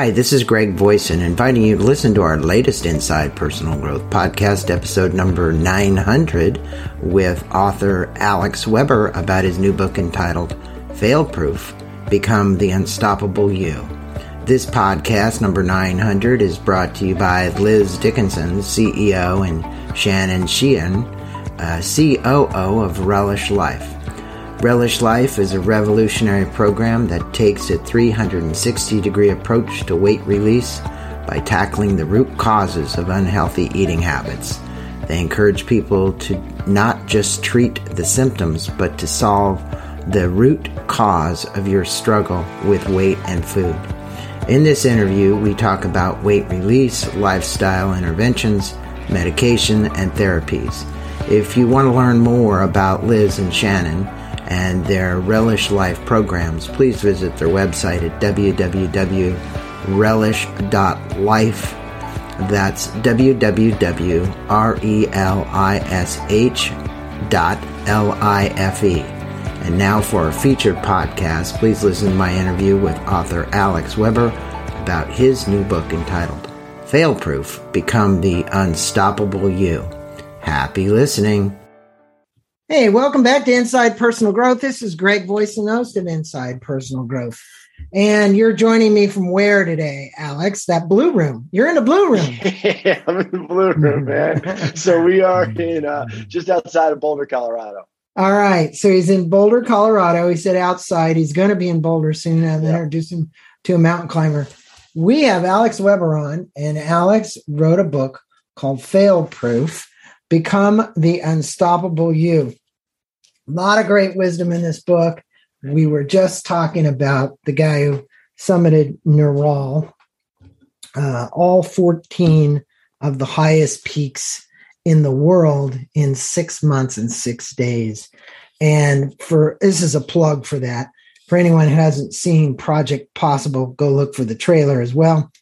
Hi, this is Greg Voisin, inviting you to listen to our latest Inside Personal Growth podcast, episode number 900, with author Alex Weber about his new book entitled Fail Proof Become the Unstoppable You. This podcast, number 900, is brought to you by Liz Dickinson, CEO, and Shannon Sheehan, uh, COO of Relish Life. Relish Life is a revolutionary program that takes a 360 degree approach to weight release by tackling the root causes of unhealthy eating habits. They encourage people to not just treat the symptoms, but to solve the root cause of your struggle with weight and food. In this interview, we talk about weight release, lifestyle interventions, medication, and therapies. If you want to learn more about Liz and Shannon, and their Relish Life programs, please visit their website at www.relish.life. That's www.relish.life. And now for our featured podcast, please listen to my interview with author Alex Weber about his new book entitled Fail Proof Become the Unstoppable You. Happy listening. Hey, welcome back to Inside Personal Growth. This is Greg Voisin host of Inside Personal Growth. And you're joining me from where today, Alex? That blue room. You're in the blue room. yeah, I'm in the blue room, man. so we are in uh, just outside of Boulder, Colorado. All right. So he's in Boulder, Colorado. He said outside. He's going to be in Boulder soon. I'm yep. introduce him to a mountain climber. We have Alex Weber on, and Alex wrote a book called Fail Proof Become the Unstoppable You. A lot of great wisdom in this book. We were just talking about the guy who summited Nirmal, uh, all 14 of the highest peaks in the world in six months and six days. And for this is a plug for that. For anyone who hasn't seen Project Possible, go look for the trailer as well.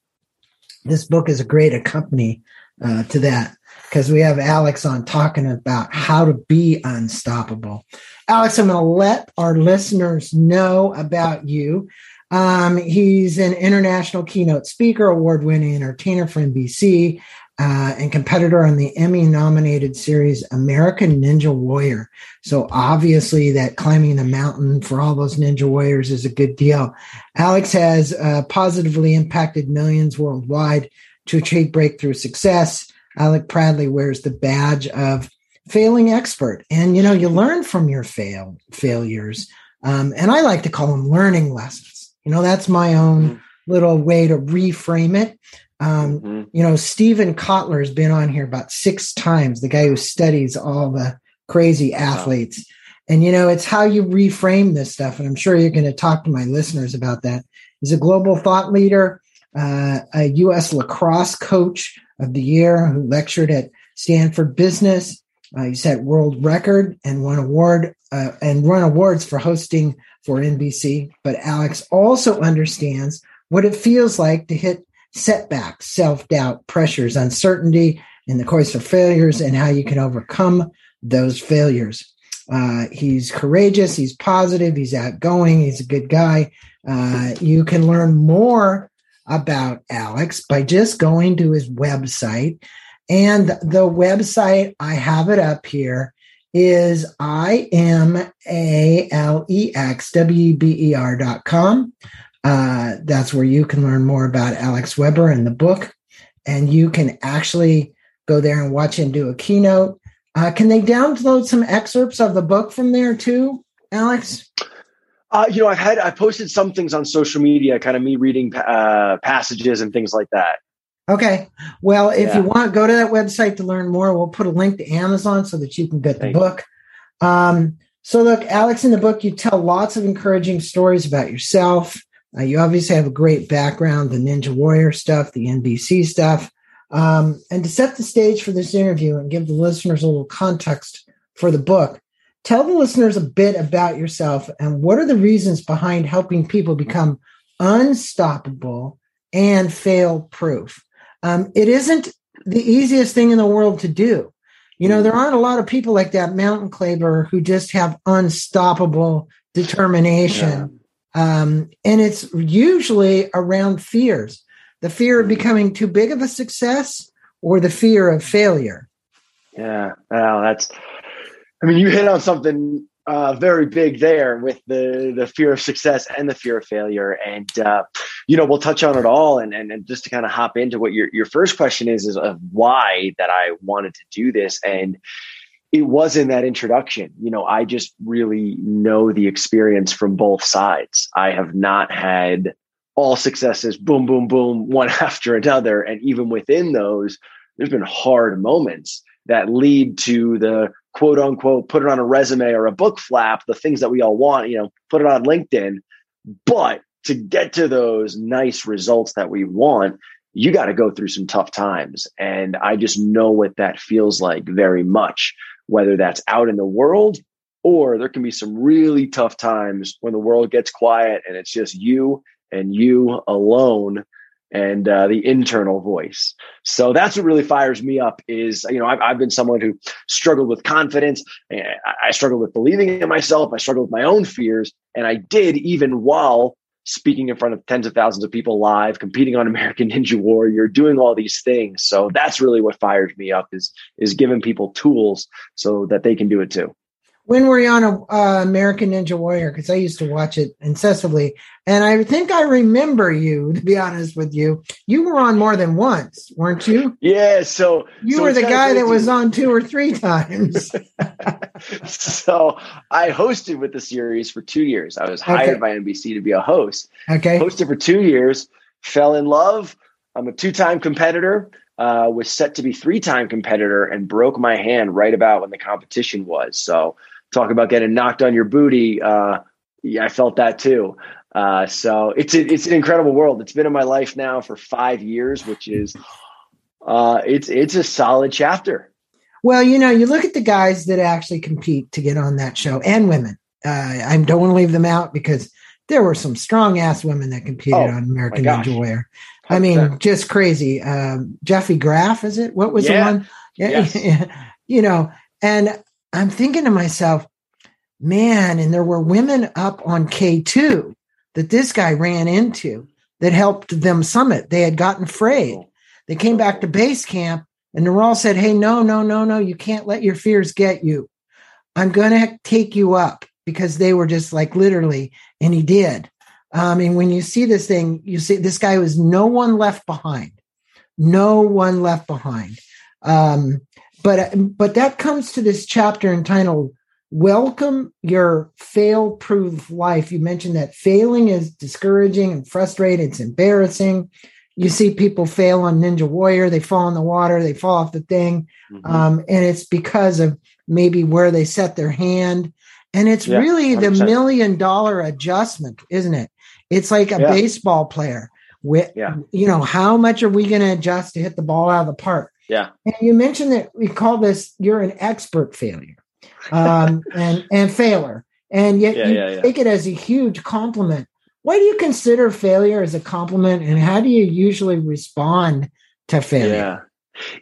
This book is a great accompany uh, to that because we have Alex on talking about how to be unstoppable. Alex, I'm going to let our listeners know about you. Um, he's an international keynote speaker, award winning entertainer for NBC, uh, and competitor on the Emmy nominated series American Ninja Warrior. So obviously, that climbing the mountain for all those ninja warriors is a good deal. Alex has uh, positively impacted millions worldwide to achieve breakthrough success. Alex proudly wears the badge of failing expert. And, you know, you learn from your fail failures. Um, and I like to call them learning lessons. You know, that's my own mm-hmm. little way to reframe it. Um, mm-hmm. You know, Steven Kotler has been on here about six times, the guy who studies all the crazy athletes. Wow. And, you know, it's how you reframe this stuff. And I'm sure you're going to talk to my listeners about that. He's a global thought leader, uh, a U.S. lacrosse coach, of the year who lectured at Stanford Business. Uh, he set world record and won award uh, and won awards for hosting for NBC. But Alex also understands what it feels like to hit setbacks, self doubt, pressures, uncertainty, in the course of failures, and how you can overcome those failures. Uh, he's courageous, he's positive, he's outgoing, he's a good guy. Uh, you can learn more about Alex by just going to his website. And the website, I have it up here, is I M A L E X W B E R dot com. Uh, that's where you can learn more about Alex Weber and the book. And you can actually go there and watch him do a keynote. Uh, can they download some excerpts of the book from there too, Alex? Uh, you know, I've had I posted some things on social media, kind of me reading uh, passages and things like that. Okay. Well, if yeah. you want, go to that website to learn more. We'll put a link to Amazon so that you can get Thank the book. Um, so, look, Alex, in the book, you tell lots of encouraging stories about yourself. Uh, you obviously have a great background, the Ninja Warrior stuff, the NBC stuff. Um, and to set the stage for this interview and give the listeners a little context for the book, Tell the listeners a bit about yourself and what are the reasons behind helping people become unstoppable and fail proof. Um, it isn't the easiest thing in the world to do. You know, there aren't a lot of people like that mountain climber who just have unstoppable determination. Yeah. Um, and it's usually around fears. the fear of becoming too big of a success or the fear of failure? Yeah, well, that's. I mean, you hit on something uh, very big there with the the fear of success and the fear of failure, and uh, you know we'll touch on it all. And and, and just to kind of hop into what your your first question is is of why that I wanted to do this, and it was in that introduction. You know, I just really know the experience from both sides. I have not had all successes, boom, boom, boom, one after another, and even within those, there's been hard moments that lead to the quote unquote put it on a resume or a book flap, the things that we all want, you know, put it on LinkedIn. But to get to those nice results that we want, you got to go through some tough times. And I just know what that feels like very much, whether that's out in the world or there can be some really tough times when the world gets quiet and it's just you and you alone and uh, the internal voice. So that's what really fires me up. Is you know I've, I've been someone who struggled with confidence. I struggled with believing in myself. I struggled with my own fears, and I did even while speaking in front of tens of thousands of people live, competing on American Ninja Warrior, doing all these things. So that's really what fires me up is is giving people tools so that they can do it too. When were you on a uh, American Ninja Warrior? Because I used to watch it incessantly, and I think I remember you. To be honest with you, you were on more than once, weren't you? Yeah. So you so were the guy that was on two or three times. so I hosted with the series for two years. I was hired okay. by NBC to be a host. Okay. Hosted for two years. Fell in love. I'm a two-time competitor uh, was set to be three-time competitor and broke my hand right about when the competition was. So talk about getting knocked on your booty. Uh, yeah, I felt that too. Uh, so it's a, it's an incredible world. It's been in my life now for five years, which is uh, it's it's a solid chapter. Well, you know, you look at the guys that actually compete to get on that show, and women. Uh, I don't want to leave them out because there were some strong ass women that competed oh, on American Ninja Warrior. I mean, just crazy. Um, Jessie Graff, is it? What was yeah. the one? Yeah, yes. you know, and I'm thinking to myself, man, and there were women up on K2 that this guy ran into that helped them summit. They had gotten frayed. They came back to base camp and Nirmal said, Hey, no, no, no, no, you can't let your fears get you. I'm going to take you up because they were just like literally, and he did. Um, and when you see this thing, you see this guy was no one left behind, no one left behind. Um, but but that comes to this chapter entitled "Welcome Your Fail-Proof Life." You mentioned that failing is discouraging and frustrating. It's embarrassing. You see people fail on Ninja Warrior; they fall in the water, they fall off the thing, mm-hmm. um, and it's because of maybe where they set their hand. And it's yeah, really 100%. the million dollar adjustment, isn't it? It's like a yeah. baseball player. With, yeah. you know, how much are we going to adjust to hit the ball out of the park? Yeah. And you mentioned that we call this you're an expert failure um, and and failure, and yet yeah, you yeah, take it as a huge compliment. Why do you consider failure as a compliment, and how do you usually respond to failure? Yeah.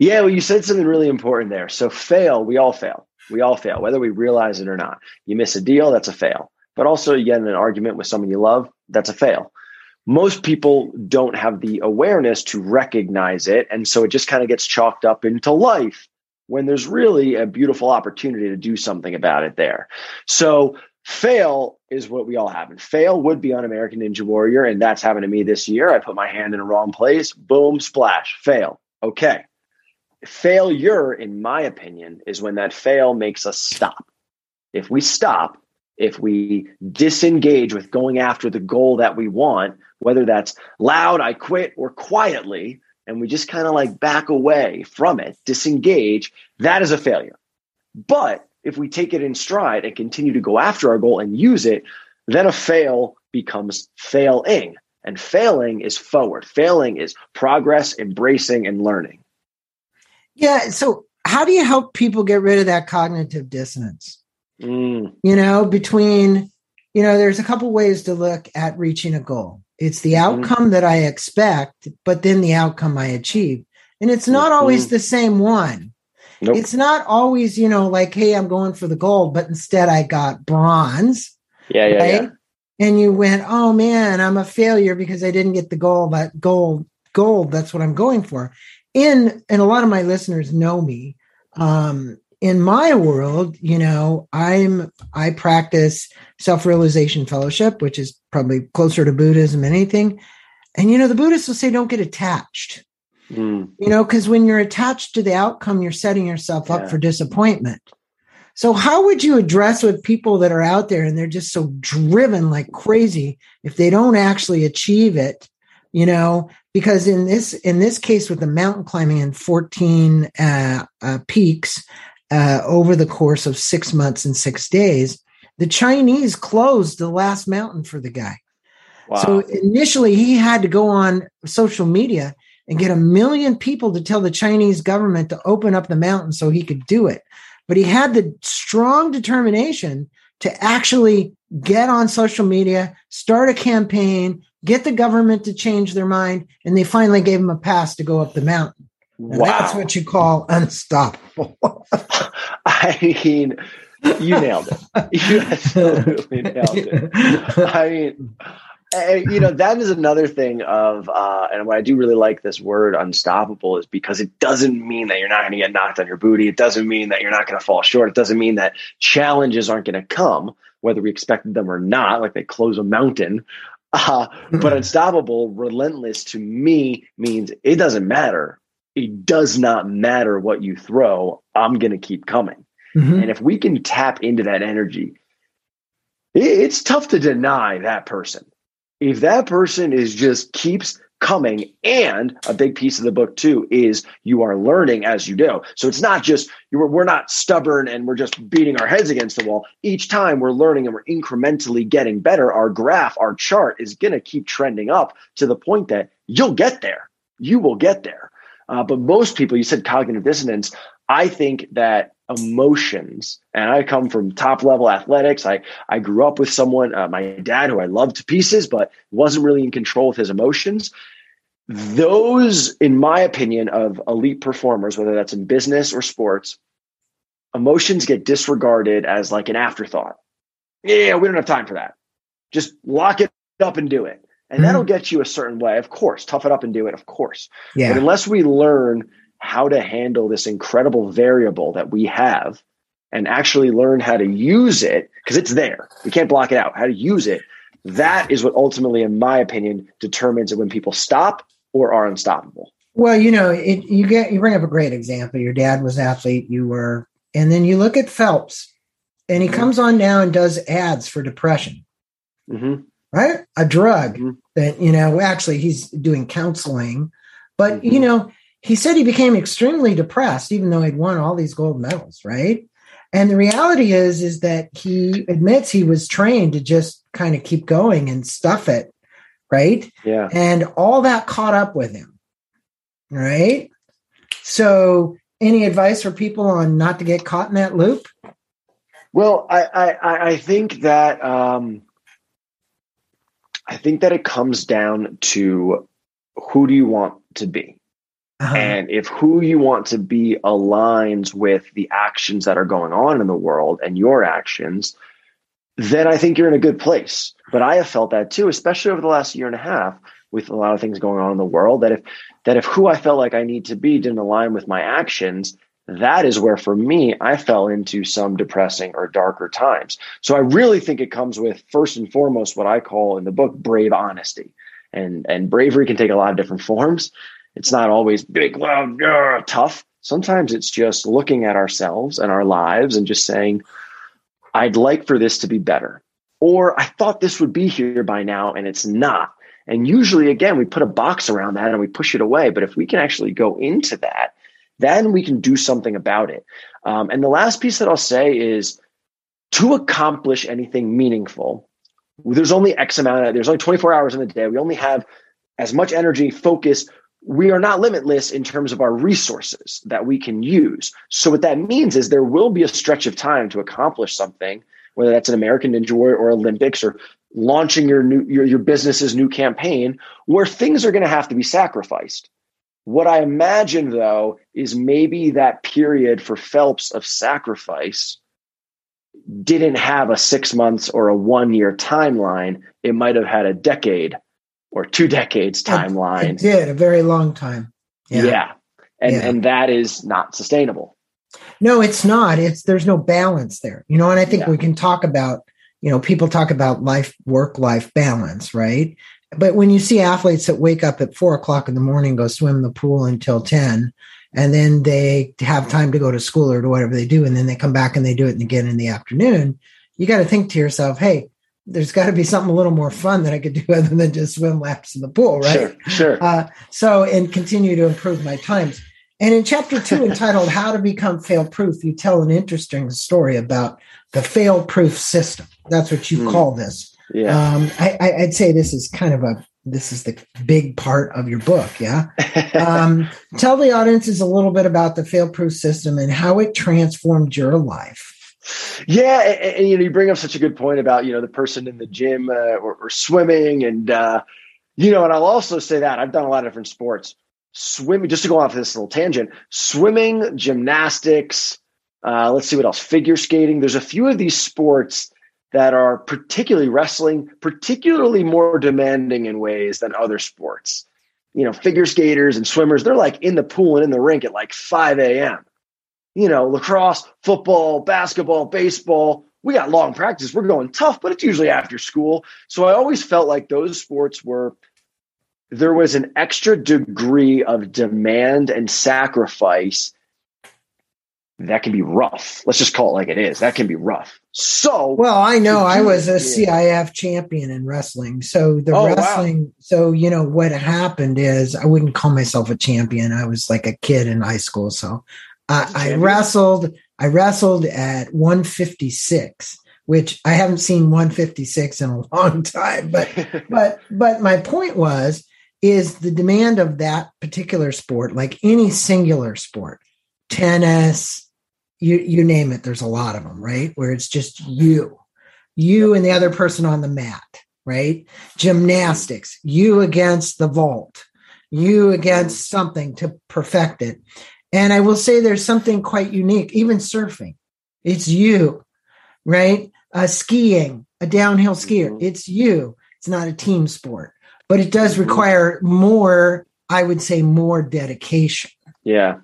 Yeah, well, you said something really important there. So, fail, we all fail. We all fail, whether we realize it or not. You miss a deal, that's a fail. But also, you get in an argument with someone you love, that's a fail. Most people don't have the awareness to recognize it. And so it just kind of gets chalked up into life when there's really a beautiful opportunity to do something about it there. So fail is what we all have. And fail would be on American Ninja Warrior. And that's happened to me this year. I put my hand in the wrong place. Boom, splash, fail. Okay. Failure, in my opinion, is when that fail makes us stop. If we stop, if we disengage with going after the goal that we want, whether that's loud, I quit, or quietly, and we just kind of like back away from it, disengage, that is a failure. But if we take it in stride and continue to go after our goal and use it, then a fail becomes failing. And failing is forward. Failing is progress, embracing, and learning. Yeah. So, how do you help people get rid of that cognitive dissonance? Mm. You know, between, you know, there's a couple ways to look at reaching a goal. It's the mm-hmm. outcome mm-hmm. that I expect, but then the outcome I achieve. And it's not mm-hmm. always the same one. Nope. It's not always, you know, like, hey, I'm going for the gold, but instead I got bronze. Yeah, yeah, right? yeah. And you went, oh man, I'm a failure because I didn't get the gold, but gold gold, that's what I'm going for. In and a lot of my listeners know me. Um, in my world, you know, I'm I practice self-realization fellowship, which is probably closer to Buddhism than anything. And you know, the Buddhists will say don't get attached. Mm. You know, because when you're attached to the outcome, you're setting yourself up yeah. for disappointment. So, how would you address with people that are out there and they're just so driven like crazy if they don't actually achieve it? You know, because in this in this case with the mountain climbing and 14 uh, uh, peaks uh, over the course of six months and six days, the Chinese closed the last mountain for the guy. Wow. So initially, he had to go on social media and get a million people to tell the Chinese government to open up the mountain so he could do it. But he had the strong determination to actually get on social media, start a campaign, get the government to change their mind, and they finally gave him a pass to go up the mountain. Wow. That's what you call unstoppable. I mean, you nailed it. You absolutely nailed it. I mean, you know that is another thing of uh, and what i do really like this word unstoppable is because it doesn't mean that you're not going to get knocked on your booty it doesn't mean that you're not going to fall short it doesn't mean that challenges aren't going to come whether we expected them or not like they close a mountain uh, but unstoppable relentless to me means it doesn't matter it does not matter what you throw i'm going to keep coming. Mm-hmm. and if we can tap into that energy it's tough to deny that person. If that person is just keeps coming and a big piece of the book too is you are learning as you go. So it's not just you're, we're not stubborn and we're just beating our heads against the wall. Each time we're learning and we're incrementally getting better our graph our chart is going to keep trending up to the point that you'll get there. You will get there uh, but most people you said cognitive dissonance. I think that emotions and i come from top level athletics. I i grew up with someone uh, my dad who i loved to pieces but wasn't really in control of his emotions. Those in my opinion of elite performers whether that's in business or sports emotions get disregarded as like an afterthought. Yeah we don't have time for that. Just lock it up and do it and mm-hmm. that'll get you a certain way of course tough it up and do it of course yeah. but unless we learn how to handle this incredible variable that we have and actually learn how to use it because it's there. We can't block it out. How to use it. That is what ultimately, in my opinion, determines when people stop or are unstoppable. Well, you know, it, you get you bring up a great example. Your dad was athlete, you were, and then you look at Phelps, and he mm-hmm. comes on now and does ads for depression, mm-hmm. Right? A drug mm-hmm. that you know. Actually, he's doing counseling, but you mm-hmm. know, he said he became extremely depressed, even though he'd won all these gold medals, right? And the reality is, is that he admits he was trained to just kind of keep going and stuff it, right? Yeah. And all that caught up with him, right? So, any advice for people on not to get caught in that loop? Well, I I, I think that um, I think that it comes down to who do you want to be uh-huh. And if who you want to be aligns with the actions that are going on in the world and your actions, then I think you're in a good place. But I have felt that too, especially over the last year and a half with a lot of things going on in the world that if that if who I felt like I need to be didn't align with my actions, that is where for me I fell into some depressing or darker times. So I really think it comes with first and foremost what I call in the book brave honesty. And and bravery can take a lot of different forms. It's not always big, loud, uh, tough. Sometimes it's just looking at ourselves and our lives and just saying, I'd like for this to be better. Or I thought this would be here by now and it's not. And usually, again, we put a box around that and we push it away. But if we can actually go into that, then we can do something about it. Um, and the last piece that I'll say is to accomplish anything meaningful, there's only X amount of, there's only 24 hours in the day. We only have as much energy, focus, we are not limitless in terms of our resources that we can use. So what that means is there will be a stretch of time to accomplish something, whether that's an American Ninja Warrior or Olympics or launching your new your, your business's new campaign, where things are going to have to be sacrificed. What I imagine though is maybe that period for Phelps of sacrifice didn't have a six months or a one year timeline. It might have had a decade or two decades timeline. It did a very long time. Yeah. yeah. And yeah. and that is not sustainable. No, it's not. It's there's no balance there. You know, and I think yeah. we can talk about, you know, people talk about life work life balance, right? But when you see athletes that wake up at four o'clock in the morning, go swim in the pool until 10, and then they have time to go to school or to whatever they do, and then they come back and they do it again in the afternoon, you got to think to yourself, hey, there's got to be something a little more fun that I could do other than just swim laps in the pool, right? Sure, sure. Uh, so, and continue to improve my times. And in chapter two, entitled How to Become Fail Proof, you tell an interesting story about the fail proof system. That's what you mm. call this. Yeah. Um, I, would say this is kind of a, this is the big part of your book. Yeah. um, tell the audiences a little bit about the fail proof system and how it transformed your life. Yeah, and, and, you know, you bring up such a good point about you know the person in the gym uh, or, or, swimming, and uh, you know, and I'll also say that I've done a lot of different sports. Swimming, just to go off this little tangent, swimming, gymnastics. Uh, let's see what else. Figure skating. There's a few of these sports that are particularly wrestling, particularly more demanding in ways than other sports. You know, figure skaters and swimmers, they're like in the pool and in the rink at like 5 a.m you know, lacrosse, football, basketball, baseball. We got long practice. We're going tough, but it's usually after school. So I always felt like those sports were there was an extra degree of demand and sacrifice that can be rough. Let's just call it like it is. That can be rough. So, well, I know I was a CIF champion in wrestling. So the oh, wrestling, wow. so you know what happened is I wouldn't call myself a champion. I was like a kid in high school, so I, I wrestled. I wrestled at 156, which I haven't seen 156 in a long time. But but but my point was is the demand of that particular sport, like any singular sport, tennis, you you name it. There's a lot of them, right? Where it's just you, you and the other person on the mat, right? Gymnastics, you against the vault, you against something to perfect it. And I will say there's something quite unique, even surfing. It's you, right? Uh, skiing, a downhill skier, mm-hmm. it's you. It's not a team sport, but it does mm-hmm. require more, I would say, more dedication. Yeah.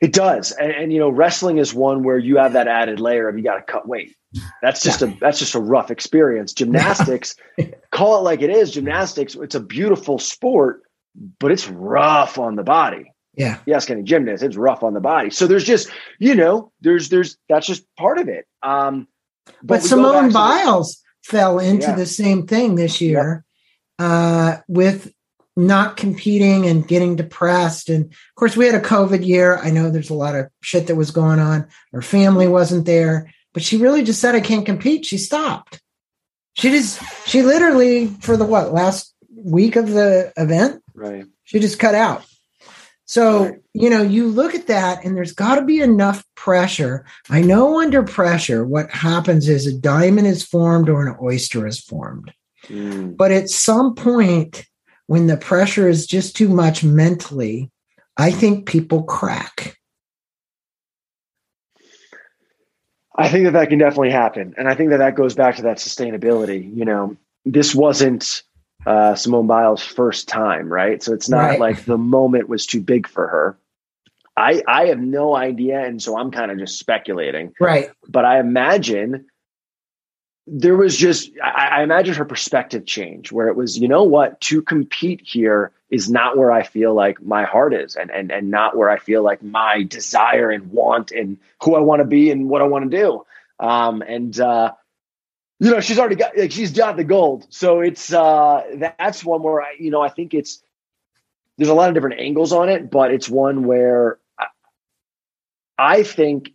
It does. And, and, you know, wrestling is one where you have that added layer of you got to cut weight. That's just yeah. a that's just a rough experience. Gymnastics, call it like it is, gymnastics, it's a beautiful sport, but it's rough on the body. Yeah. yes, ask any gymnast, it's rough on the body. So there's just, you know, there's there's that's just part of it. Um but, but Simone Biles fell into yeah. the same thing this year yep. uh with not competing and getting depressed. And of course, we had a COVID year. I know there's a lot of shit that was going on. Her family wasn't there, but she really just said, I can't compete. She stopped. She just, she literally, for the what, last week of the event? Right. She just cut out. So, you know, you look at that and there's got to be enough pressure. I know under pressure, what happens is a diamond is formed or an oyster is formed. Mm. But at some point, when the pressure is just too much mentally, I think people crack. I think that that can definitely happen. And I think that that goes back to that sustainability. You know, this wasn't uh, Simone Biles' first time, right? So it's not right. like the moment was too big for her. I I have no idea, and so I'm kind of just speculating, right? But I imagine there was just I, I imagine her perspective change, where it was, you know what, to compete here is not where I feel like my heart is, and and and not where I feel like my desire and want and who I want to be and what I want to do. Um, and uh, you know she's already got like she's got the gold so it's uh that's one where i you know i think it's there's a lot of different angles on it but it's one where i, I think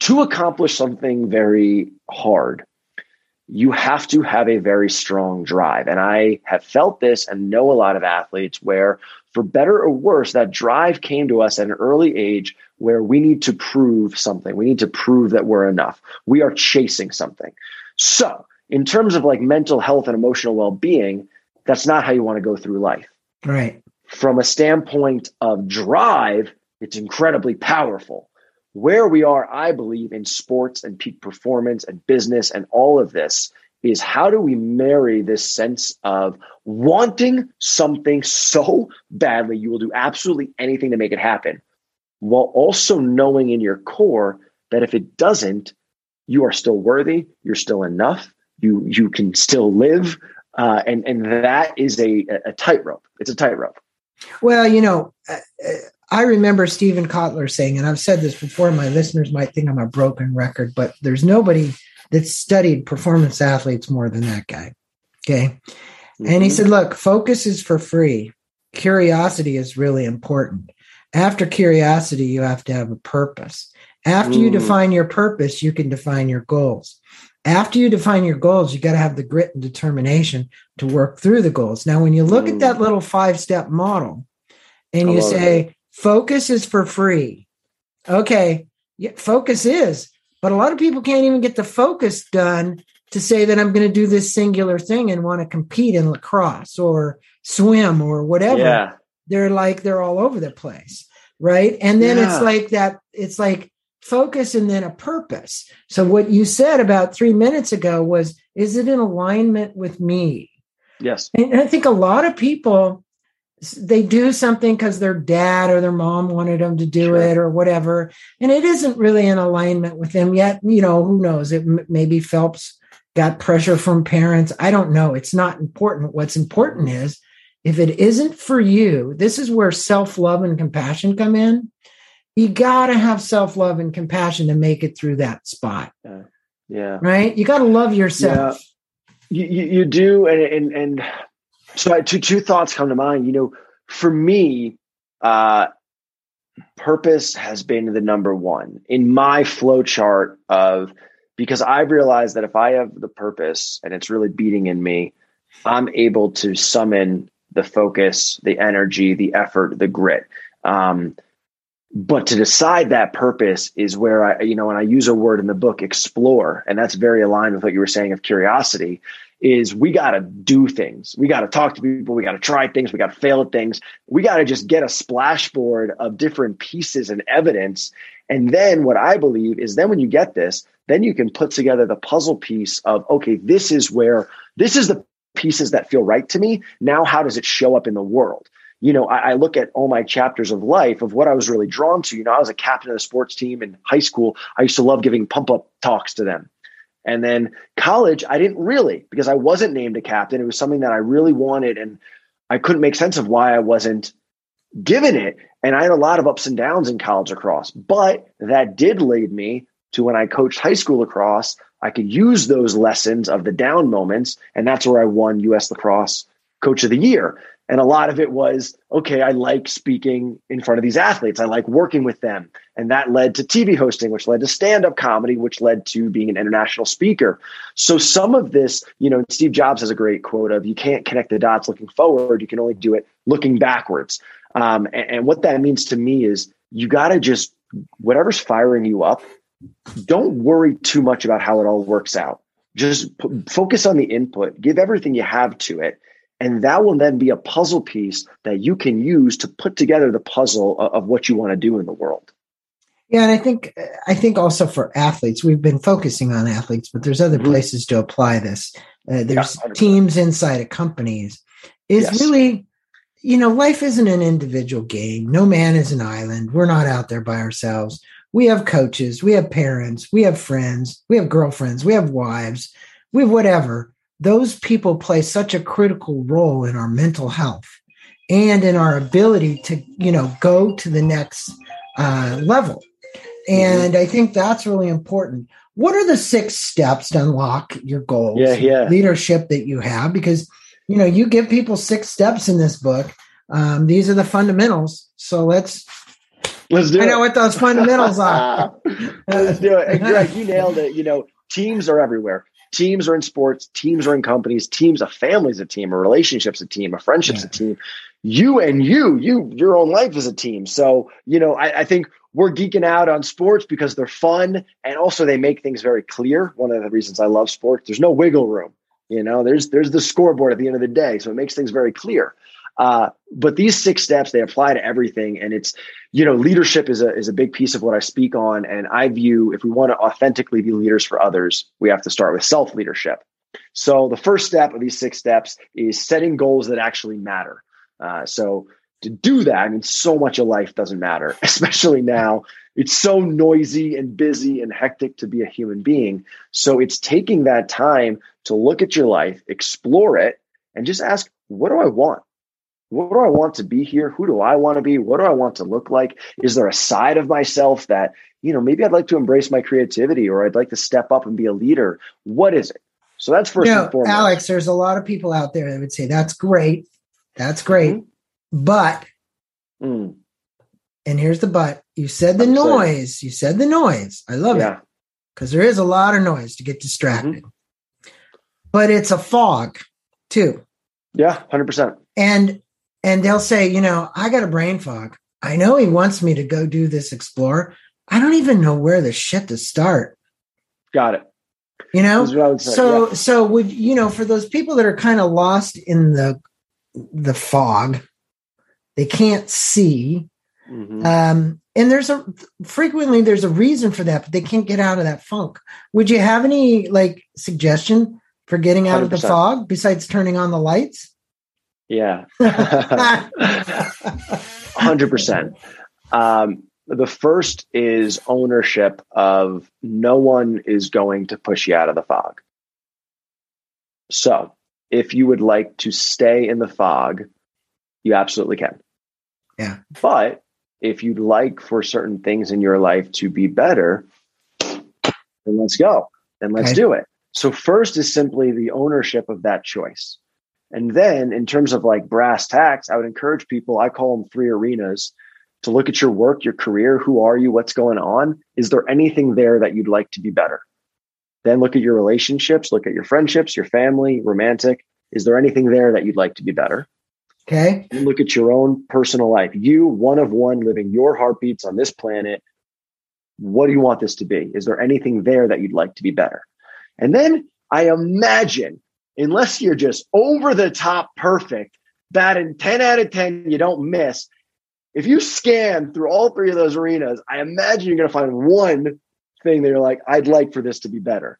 to accomplish something very hard you have to have a very strong drive and i have felt this and know a lot of athletes where for better or worse that drive came to us at an early age where we need to prove something. We need to prove that we're enough. We are chasing something. So, in terms of like mental health and emotional well being, that's not how you want to go through life. Right. From a standpoint of drive, it's incredibly powerful. Where we are, I believe, in sports and peak performance and business and all of this is how do we marry this sense of wanting something so badly you will do absolutely anything to make it happen while also knowing in your core that if it doesn't you are still worthy you're still enough you you can still live uh, and and that is a a tightrope. It's a tightrope. Well you know uh, uh, I remember Steven Kotler saying, and I've said this before, my listeners might think I'm a broken record, but there's nobody that studied performance athletes more than that guy. Okay. Mm-hmm. And he mm-hmm. said, look, focus is for free. Curiosity is really important. After curiosity, you have to have a purpose. After you define your purpose, you can define your goals. After you define your goals, you got to have the grit and determination to work through the goals. Now, when you look mm. at that little five step model and you say, it. Focus is for free. Okay. Yeah, focus is but a lot of people can't even get the focus done to say that I'm going to do this singular thing and want to compete in lacrosse or swim or whatever. Yeah. They're like, they're all over the place. Right. And then yeah. it's like that, it's like focus and then a purpose. So what you said about three minutes ago was, is it in alignment with me? Yes. And I think a lot of people they do something because their dad or their mom wanted them to do sure. it or whatever. And it isn't really in alignment with them yet. You know who knows? It maybe phelps got pressure from parents. I don't know. It's not important. What's important is if it isn't for you this is where self-love and compassion come in. You got to have self-love and compassion to make it through that spot. Yeah, yeah. right? You got to love yourself. Yeah. you, you, do and and and so two two thoughts come to mind. You know, for me, uh, purpose has been the number one in my flow chart of because I've realized that if I have the purpose and it's really beating in me, I'm able to summon the focus, the energy, the effort, the grit. Um, but to decide that purpose is where I, you know, and I use a word in the book, explore, and that's very aligned with what you were saying of curiosity is we got to do things. We got to talk to people. We got to try things. We got to fail at things. We got to just get a splashboard of different pieces and evidence. And then what I believe is then when you get this, then you can put together the puzzle piece of, okay, this is where, this is the pieces that feel right to me. Now, how does it show up in the world? You know, I, I look at all my chapters of life of what I was really drawn to. You know, I was a captain of the sports team in high school. I used to love giving pump up talks to them. And then college, I didn't really because I wasn't named a captain. It was something that I really wanted, and I couldn't make sense of why I wasn't given it. And I had a lot of ups and downs in college lacrosse, but that did lead me to when I coached high school lacrosse. I could use those lessons of the down moments, and that's where I won U.S. Lacrosse Coach of the Year. And a lot of it was, okay, I like speaking in front of these athletes. I like working with them. And that led to TV hosting, which led to stand up comedy, which led to being an international speaker. So some of this, you know, Steve Jobs has a great quote of, you can't connect the dots looking forward. You can only do it looking backwards. Um, and, and what that means to me is you got to just, whatever's firing you up, don't worry too much about how it all works out. Just p- focus on the input, give everything you have to it and that will then be a puzzle piece that you can use to put together the puzzle of, of what you want to do in the world. Yeah, and I think I think also for athletes, we've been focusing on athletes, but there's other mm-hmm. places to apply this. Uh, there's yeah, teams inside of companies. Is yes. really, you know, life isn't an individual game. No man is an island. We're not out there by ourselves. We have coaches, we have parents, we have friends, we have girlfriends, we have wives, we have whatever those people play such a critical role in our mental health and in our ability to you know go to the next uh, level. And i think that's really important. What are the six steps to unlock your goals yeah, yeah. leadership that you have? Because you know you give people six steps in this book. Um, these are the fundamentals. So let's let's do it. I it. know what those fundamentals are. Let's do it. And greg you nailed it. You know teams are everywhere teams are in sports, teams are in companies, teams, a family's a team, a relationship's a team, a friendship's yeah. a team. You and you, you, your own life is a team. So, you know, I, I think we're geeking out on sports because they're fun and also they make things very clear. One of the reasons I love sports, there's no wiggle room. You know, there's there's the scoreboard at the end of the day. So it makes things very clear. Uh, but these six steps they apply to everything, and it's you know leadership is a is a big piece of what I speak on, and I view if we want to authentically be leaders for others, we have to start with self leadership. So the first step of these six steps is setting goals that actually matter. Uh, so to do that, I mean, so much of life doesn't matter, especially now. It's so noisy and busy and hectic to be a human being. So it's taking that time to look at your life, explore it, and just ask, what do I want? What do I want to be here? Who do I want to be? What do I want to look like? Is there a side of myself that, you know, maybe I'd like to embrace my creativity or I'd like to step up and be a leader? What is it? So that's first you know, and foremost. Alex, there's a lot of people out there that would say, that's great. That's great. Mm-hmm. But, Mm, and here's the but you said the I'm noise. You said the noise. I love it because there is a lot of noise to get distracted. Mm-hmm. But it's a fog too. Yeah. 100%. And and they'll say, you know, I got a brain fog. I know he wants me to go do this explore. I don't even know where the shit to start. Got it. You know? That's what I would say. so yeah. so would you know for those people that are kind of lost in the the fog, they can't see. Mhm. Um, and there's a frequently there's a reason for that, but they can't get out of that funk. Would you have any like suggestion for getting out of the fog besides turning on the lights? Yeah. 100%. Um, the first is ownership of no one is going to push you out of the fog. So if you would like to stay in the fog, you absolutely can. Yeah. But if you'd like for certain things in your life to be better, then let's go. Then let's Okay. do it. So first is simply the ownership of that choice. And then in terms of like brass tacks, I would encourage people, I call them three arenas to look at your work, your career, who are you, what's going on? Is there anything there that you'd like to be better? Then look at your relationships, look at your friendships, your family, romantic. Is there anything there that you'd like to be better? okay. And look at your own personal life. You, one of one, living your heartbeats on this planet. What do you want this to be? Is there anything there that you'd like to be better? And then I imagine, unless you're just over the top perfect, batting 10 out of 10, you don't miss. If you scan through all three of those arenas, I imagine you're going to find one thing that you're like, I'd like for this to be better.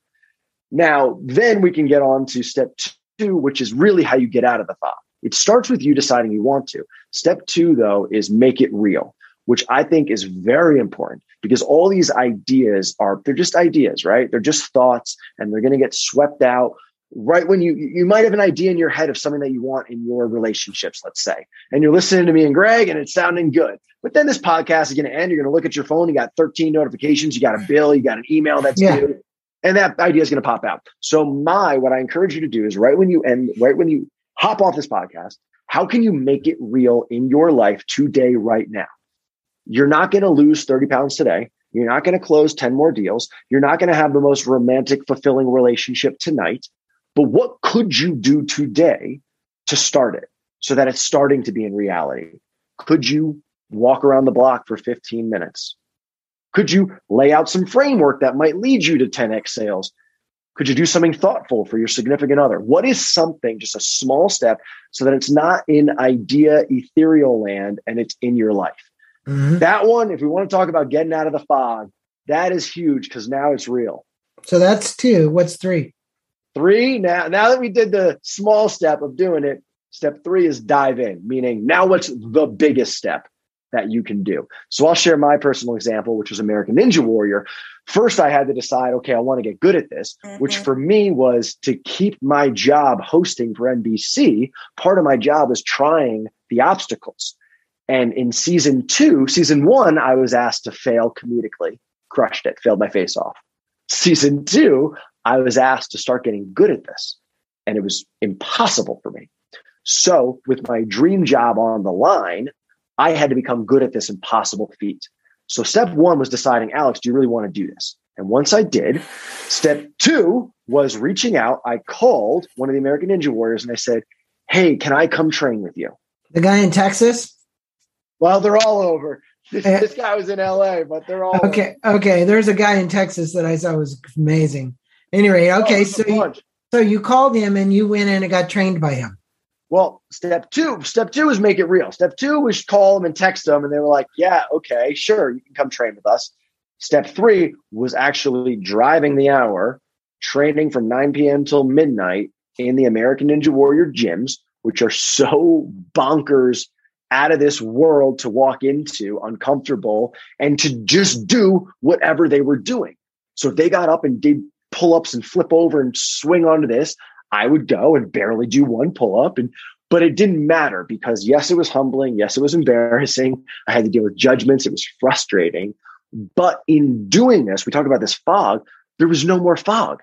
Now, then we can get on to step two, which is really how you get out of the fog. It starts with you deciding you want to. Step two, though, is make it real, which I think is very important because all these ideas are, they're just ideas, right? They're just thoughts and they're going to get swept out right when you, you might have an idea in your head of something that you want in your relationships, let's say, and you're listening to me and Greg and it's sounding good. But then this podcast is going to end. You're going to look at your phone. You got 13 notifications. You got a bill. You got an email that's Yeah. due. And that idea is going to pop out. So my, what I encourage you to do is right when you end, right when you hop off this podcast, how can you make it real in your life today, right now? You're not going to lose 30 pounds today. You're not going to close 10 more deals. You're not going to have the most romantic, fulfilling relationship tonight. But what could you do today to start it so that it's starting to be in reality? Could you walk around the block for 15 minutes? Could you lay out some framework that might lead you to 10x sales? Could you do something thoughtful for your significant other? What is something, just a small step, so that it's not in idea ethereal land and it's in your life? Mhm. That one, if we want to talk about getting out of the fog, that is huge because now it's real. So that's two. What's three? Three, now, now that we did the small step of doing it, step three is dive in, meaning now what's the biggest step that you can do? So I'll share my personal example, which was American Ninja Warrior. First, I had to decide, okay, I want to get good at this, which Mhm. for me was to keep my job hosting for NBC. Part of my job is trying the obstacles. And in season two, season one, I was asked to fail comedically, crushed it, failed my face off. Season two, I was asked to start getting good at this, and it was impossible for me. So, with my dream job on the line, I had to become good at this impossible feat. So, step one was deciding, Alex, do you really want to do this? And once I did, step two was reaching out. I called one of the American Ninja Warriors and I said, Hey, can I come train with you? The guy in Texas? Well, they're all over. This, Eh. this guy was in LA, but they're all Okay, okay. There's a guy in Texas that I saw was amazing. Anyway, Oh, okay, there's so you, so you called him and you went in and got trained by him. Well, step two, step two is make it real. Step two was call them and text them, and they were like, "Yeah, okay, sure, you can come train with us." Step three was actually driving the hour, training from 9 p.m. till midnight in the American Ninja Warrior gyms, which are so bonkers out of this world to walk into, uncomfortable, and to just do whatever they were doing. So if they got up and did pull ups and flip over and swing onto this, I would go and barely do one pull up. And but it didn't matter because yes, it was humbling. Yes, it was embarrassing. I had to deal with judgments. It was frustrating. But in doing this, we talked about this fog. There was no more fog.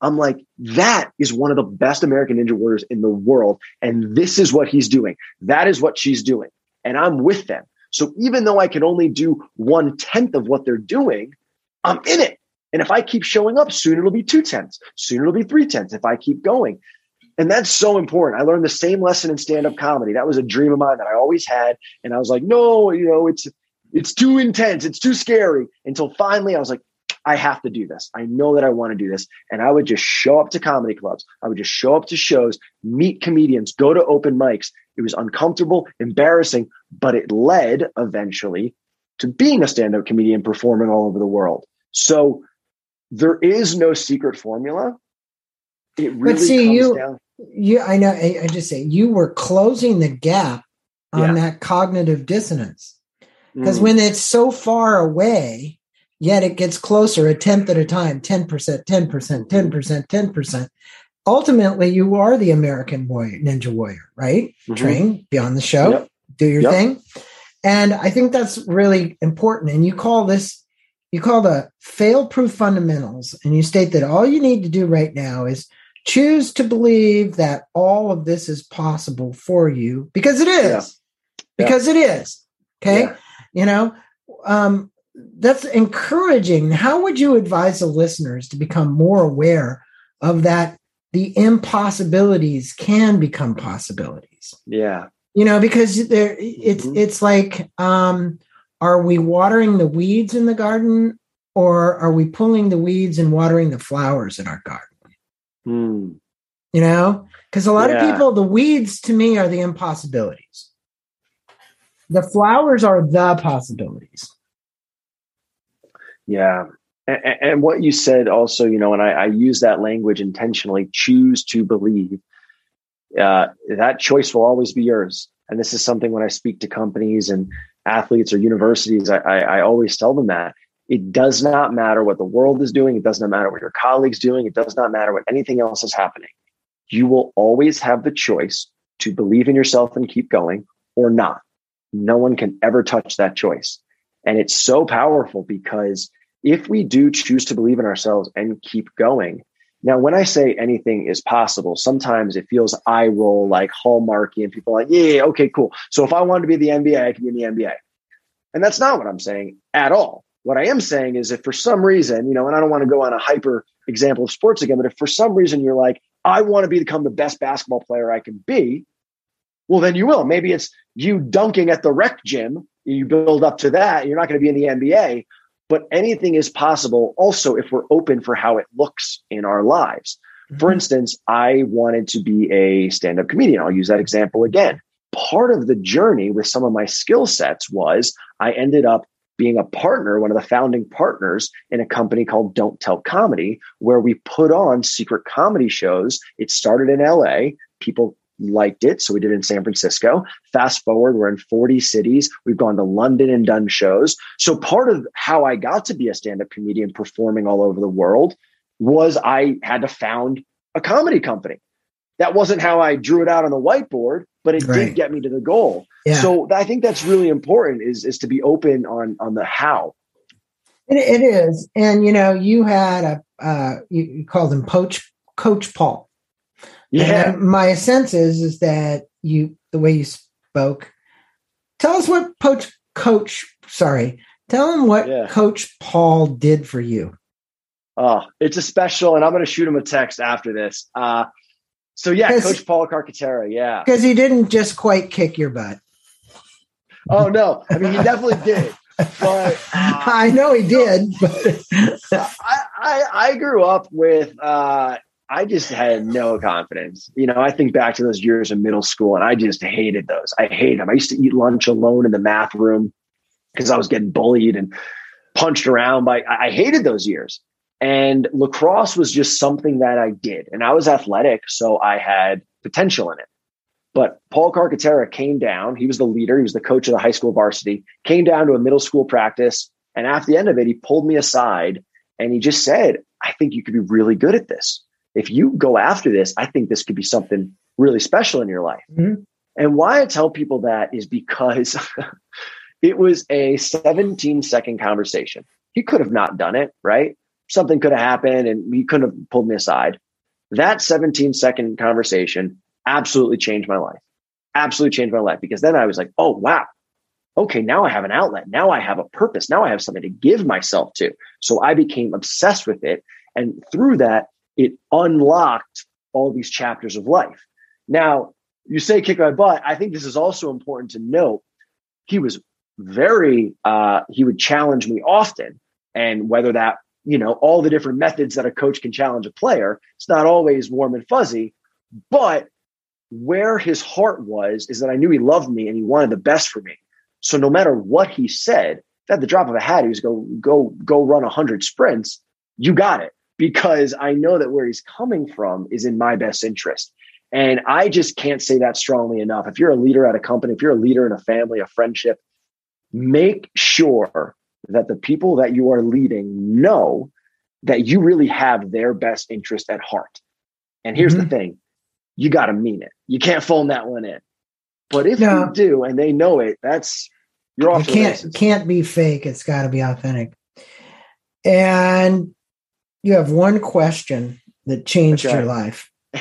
I'm like, that is one of the best American Ninja Warriors in the world. And this is what he's doing. That is what she's doing. And I'm with them. So even though I can only do one tenth of what they're doing, I'm in it. And if I keep showing up, soon it'll be two tenths. Soon it'll be three tenths if I keep going. And that's so important. I learned the same lesson in stand-up comedy. That was a dream of mine that I always had. And I was like, no, you know, it's it's too intense, it's too scary. Until finally I was like, I have to do this. I know that I want to do this. And I would just show up to comedy clubs. I would just show up to shows, meet comedians, go to open mics. It was uncomfortable, embarrassing, but it led eventually to being a stand up comedian performing all over the world. So there is no secret formula. It really but see, you, down. you, I know, I, I, just say you were closing the gap on yeah. that cognitive dissonance. Because mm. when it's so far away, yet it gets closer a tenth at a time 10% 10% 10% 10% ultimately you are the american warrior ninja warrior right mm-hmm. train beyond the show yep. do your yep. thing and i think that's really important and you call this you call the fail proof fundamentals and you state that all you need to do right now is choose to believe that all of this is possible for you because it is yeah. because yeah. it is okay yeah. you know um that's encouraging. How would you advise the listeners to become more aware of that? The impossibilities can become possibilities. Yeah, you know, because there, it's mm-hmm. it's like, um, are we watering the weeds in the garden, or are we pulling the weeds and watering the flowers in our garden? Mm. You know, because a lot yeah. of people, the weeds to me are the impossibilities. The flowers are the possibilities. Yeah. And, and, what you said also, you know, and I, I use that language intentionally choose to believe. Uh, that choice will always be yours. And this is something when I speak to companies and athletes or universities, I, I, I always tell them that it does not matter what the world is doing. It does not matter what your colleagues doing. It does not matter what anything else is happening. You will always have the choice to believe in yourself and keep going or not. No one can ever touch that choice. And it's so powerful because if we do choose to believe in ourselves and keep going, now, when I say anything is possible, sometimes it feels eye roll like hallmarky and people like, yeah, okay, cool. So if I wanted to be the NBA, I could be in the NBA. And that's not what I'm saying at all. What I am saying is if for some reason, you know, and I don't want to go on a hyper example of sports again, but if for some reason you're like, I want to become the best basketball player I can be, well, then you will. Maybe it's you dunking at the rec gym you build up to that. You're not going to be in the NBA, but anything is possible also if we're open for how it looks in our lives. Mm-hmm. For instance, I wanted to be a stand up comedian. I'll use that example again. Part of the journey with some of my skill sets was I ended up being a partner, one of the founding partners in a company called Don't Tell Comedy, where we put on secret comedy shows. It started in LA. People liked it. So we did it in San Francisco. Fast forward, we're in 40 cities. We've gone to London and done shows. So part of how I got to be a stand up comedian performing all over the world was I had to found a comedy company. That wasn't how I drew it out on the whiteboard, but it right. did get me to the goal. Yeah. So I think that's really important is, is to be open on, on the how. it, it is. And, you know, you had a, uh, you, you called him Coach, Coach Paul. Yeah. And my sense is is that you the way you spoke. Tell us what Coach Coach. Sorry, tell him what yeah. Coach Paul did for you. Oh, it's a special, and I'm going to shoot him a text after this. Uh, so yeah, Coach Paul Carcaterra, yeah, because he didn't just quite kick your butt. Oh no, I mean he definitely did. But uh, I know he did. But I, I, I grew up with uh, I just had no confidence. You know, I think back to those years in middle school and I just hated those. I hated them. I used to eat lunch alone in the math room because I was getting bullied and punched around by, I hated those years. And lacrosse was just something that I did. And I was athletic, so I had potential in it. But Paul Carcaterra came down. He was the leader. He was the coach of the high school varsity. Came down to a middle school practice, and after the end of it, he pulled me aside and he just said, "I think you could be really good at this. If you go after this, I think this could be something really special in your life." Mm-hmm. And why I tell people that is because it was a 17 second conversation. He could have not done it, right? Something could have happened, and he couldn't have pulled me aside. That 17 second conversation absolutely changed my life. Absolutely changed my life because then I was like, oh, wow. Okay, now I have an outlet. Now I have a purpose. Now I have something to give myself to. So I became obsessed with it. And through that, it unlocked all these chapters of life. Now, you say kick my butt. I think this is also important to note. He was very, uh, he would challenge me often. And whether that, you know, all the different methods that a coach can challenge a player, it's not always warm and fuzzy, but where his heart was is that I knew he loved me and he wanted the best for me. So no matter what he said, at the drop of a hat, he was go go go run hundred sprints. You got it because I know that where he's coming from is in my best interest. And I just can't say that strongly enough. If you're a leader at a company, if you're a leader in a family, a friendship, make sure that the people that you are leading know that you really have their best interest at heart. And here's mm-hmm. the thing you got to mean it. You can't phone that one in. But if no. you do and they know it, that's you're off. It can't can't be fake. It's got to be authentic. And you have one question that changed okay. your life.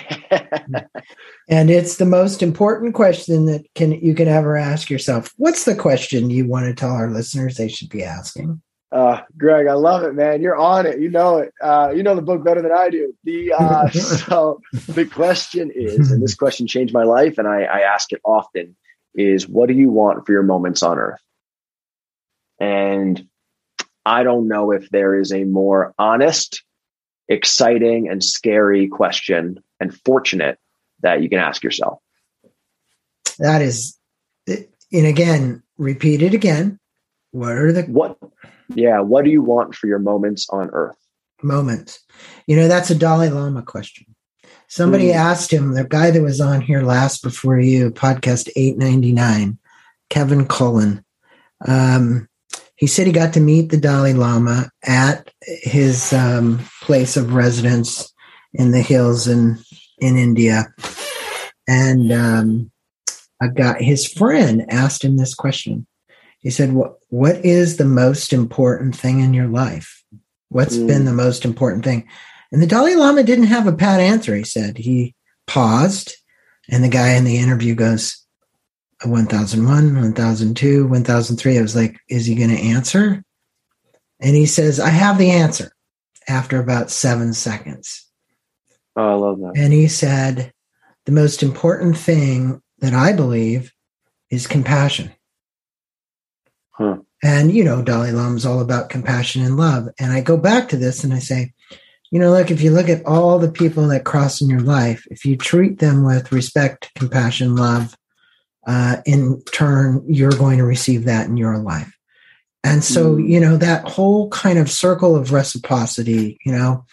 and it's the most important question that can you can ever ask yourself. What's the question you want to tell our listeners they should be asking? Uh, Greg, I love it, man. You're on it. You know it. Uh, you know the book better than I do. The uh, so the question is, and this question changed my life, and I, I ask it often: is what do you want for your moments on Earth? And I don't know if there is a more honest, exciting, and scary question, and fortunate that you can ask yourself. That is, and again, repeat it again. What are the what yeah. What do you want for your moments on earth? Moments. You know, that's a Dalai Lama question. Somebody mm. asked him, the guy that was on here last before you, podcast 899, Kevin Cullen. Um, he said he got to meet the Dalai Lama at his um, place of residence in the hills in in India, and um, a guy, his friend, asked him this question. He said, "What what is the most important thing in your life? What's mm. been the most important thing?" And the Dalai Lama didn't have a pat answer. He said he paused, and the guy in the interview goes, 1001, 1002, 1003. I was like, is he going to answer? And he says, I have the answer after about seven seconds. Oh, I love that. And he said, the most important thing that I believe is compassion. Huh. And, you know, Dalai Lama is all about compassion and love. And I go back to this and I say, you know, look, if you look at all the people that cross in your life, if you treat them with respect, compassion, love, uh, in turn, you're going to receive that in your life. And so, mm. you know, that whole kind of circle of reciprocity, you know,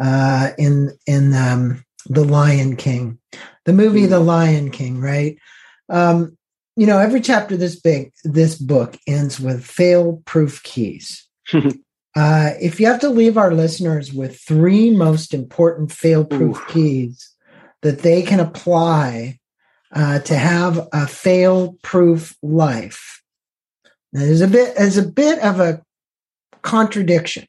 uh, in in um, the Lion King, the movie mm. The Lion King, right? Um, you know, every chapter this big this book ends with fail proof keys. uh, if you have to leave our listeners with three most important fail proof keys that they can apply uh, to have a fail proof life, there's a bit there's a bit of a contradiction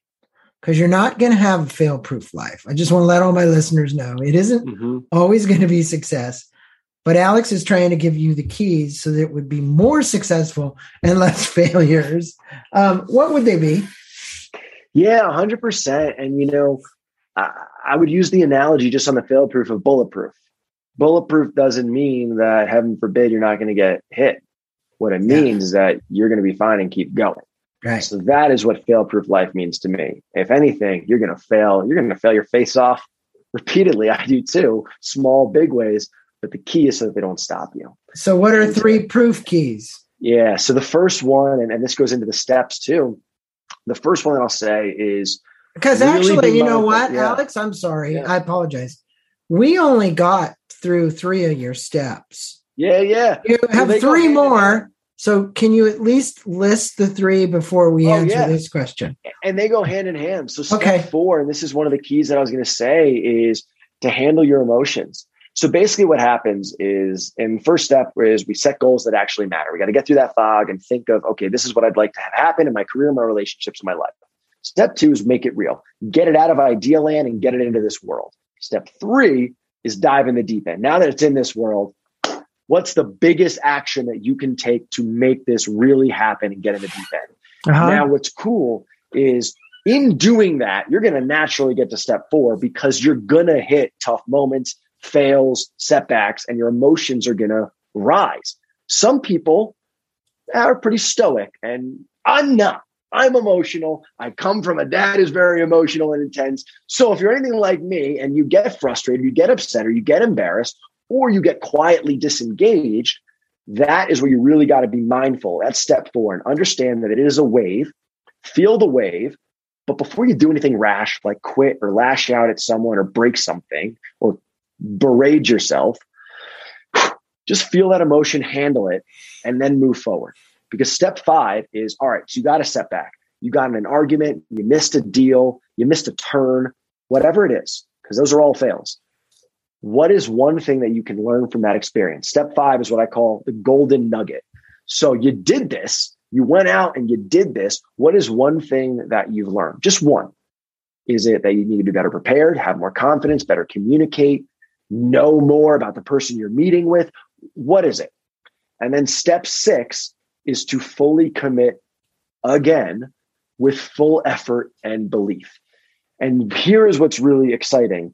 because you're not going to have a fail proof life. I just want to let all my listeners know it isn't mm-hmm. always going to be success. But Alex is trying to give you the keys so that it would be more successful and less failures. Um, what would they be? Yeah, 100%. And, you know, I, I would use the analogy just on the fail proof of bulletproof. Bulletproof doesn't mean that, heaven forbid, you're not going to get hit. What it means yeah. is that you're going to be fine and keep going. Right. So that is what fail proof life means to me. If anything, you're going to fail. You're going to fail your face off repeatedly. I do too, small, big ways. But the key is so that they don't stop you. So, what are three proof keys? Yeah. So, the first one, and, and this goes into the steps too. The first one that I'll say is Because really actually, you know what, yeah. Alex? I'm sorry. Yeah. I apologize. We only got through three of your steps. Yeah, yeah. You have three more. So can you at least list the three before we oh, answer yeah. this question? And they go hand in hand. So step okay. four, and this is one of the keys that I was going to say is to handle your emotions. So basically what happens is in first step is we set goals that actually matter. We got to get through that fog and think of, okay, this is what I'd like to have happen in my career, my relationships, my life. Step two is make it real. Get it out of idea land and get it into this world. Step three is dive in the deep end. Now that it's in this world, what's the biggest action that you can take to make this really happen and get in the deep end? Uh-huh. Now, what's cool is in doing that, you're going to naturally get to step four because you're going to hit tough moments, fails, setbacks, and your emotions are going to rise. Some people are pretty stoic, and I'm not. I'm emotional. I come from a dad who's very emotional and intense. So if you're anything like me and you get frustrated, you get upset, or you get embarrassed, or you get quietly disengaged, that is where you really got to be mindful. That's step four and understand that it is a wave. Feel the wave. But before you do anything rash, like quit or lash out at someone or break something or berate yourself, just feel that emotion, handle it, and then move forward. Because step five is all right, so you got a setback. You got in an argument, you missed a deal, you missed a turn, whatever it is, because those are all fails. What is one thing that you can learn from that experience? Step five is what I call the golden nugget. So you did this, you went out and you did this. What is one thing that you've learned? Just one. Is it that you need to be better prepared, have more confidence, better communicate, know more about the person you're meeting with? What is it? And then step six is to fully commit again with full effort and belief. And here is what's really exciting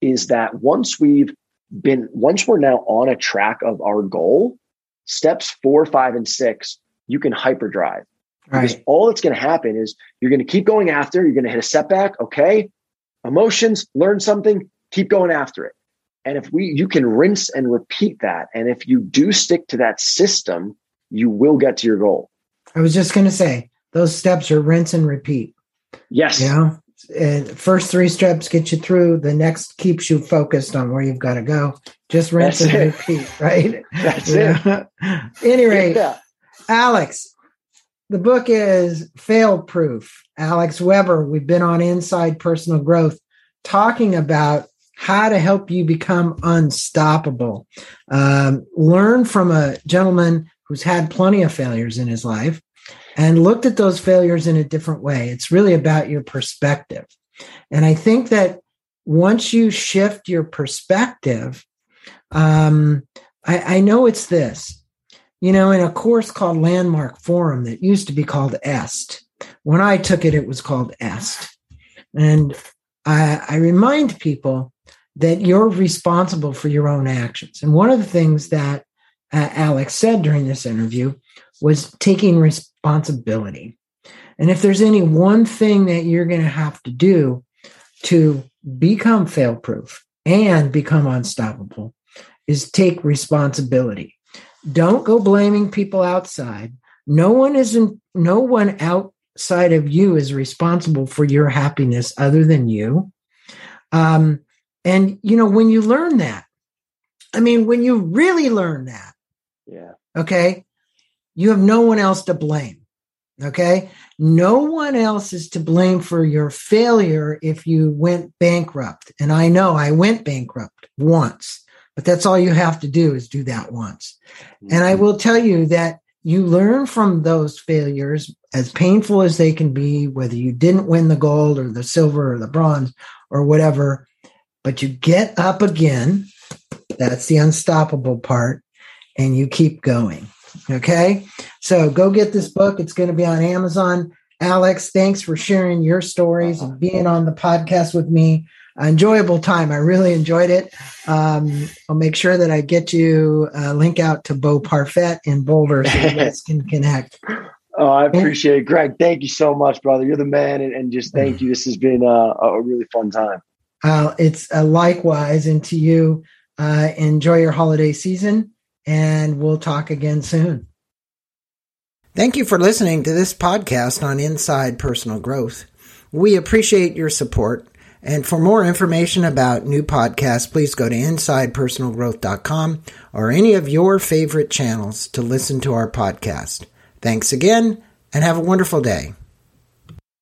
is that once we've been, once we're now on a track of our goal, steps four, five, and six, you can hyperdrive. Right. Because all that's going to happen is you're going to keep going after, you're going to hit a setback. Okay. Emotions, learn something, keep going after it. And if we, you can rinse and repeat that. And if you do stick to that system, you will get to your goal. I was just going to say those steps are rinse and repeat. Yes. You know, and first three steps get you through. The next keeps you focused on where you've got to go. Just rinse That's and it. repeat, right? That's it. Any rate, yeah. Alex, the book is Fail Proof. Alex Weber, we've been on Inside Personal Growth talking about how to help you become unstoppable. Um, learn from a gentleman who's had plenty of failures in his life and looked at those failures in a different way. It's really about your perspective. And I think that once you shift your perspective, um, I, I know it's this. You know, in a course called Landmark Forum that used to be called EST, when I took it, it was called EST. And I, I remind people that you're responsible for your own actions. And one of the things that uh, Alex said during this interview was taking responsibility. And if there's any one thing that you're going to have to do to become fail proof and become unstoppable, is take responsibility. Don't go blaming people outside. No one isn't, no one outside of you is responsible for your happiness other than you. Um, and, you know, when you learn that, I mean, when you really learn that, yeah. Okay. You have no one else to blame. Okay. No one else is to blame for your failure if you went bankrupt. And I know I went bankrupt once, but that's all you have to do is do that once. Mm-hmm. And I mm-hmm. will tell you that you learn from those failures, as painful as they can be, whether you didn't win the gold or the silver or the bronze or whatever, but you get up again. That's the unstoppable part and you keep going. Okay. So go get this book. It's going to be on Amazon. Alex, thanks for sharing your stories and being on the podcast with me. Enjoyable time. I really enjoyed it. Um, I'll make sure that I get you a link out to Bo Parfet in Boulder so you guys can connect. Oh, I appreciate it. Greg, thank you so much, brother. You're the man. And, and just thank you. This has been a, a really fun time. Uh, it's uh, likewise. And to you, uh, enjoy your holiday season and we'll talk again soon. Thank you for listening to this podcast on Inside Personal Growth. We appreciate your support. And for more information about new podcasts, please go to insidepersonalgrowth.com or any of your favorite channels to listen to our podcast. Thanks again and have a wonderful day.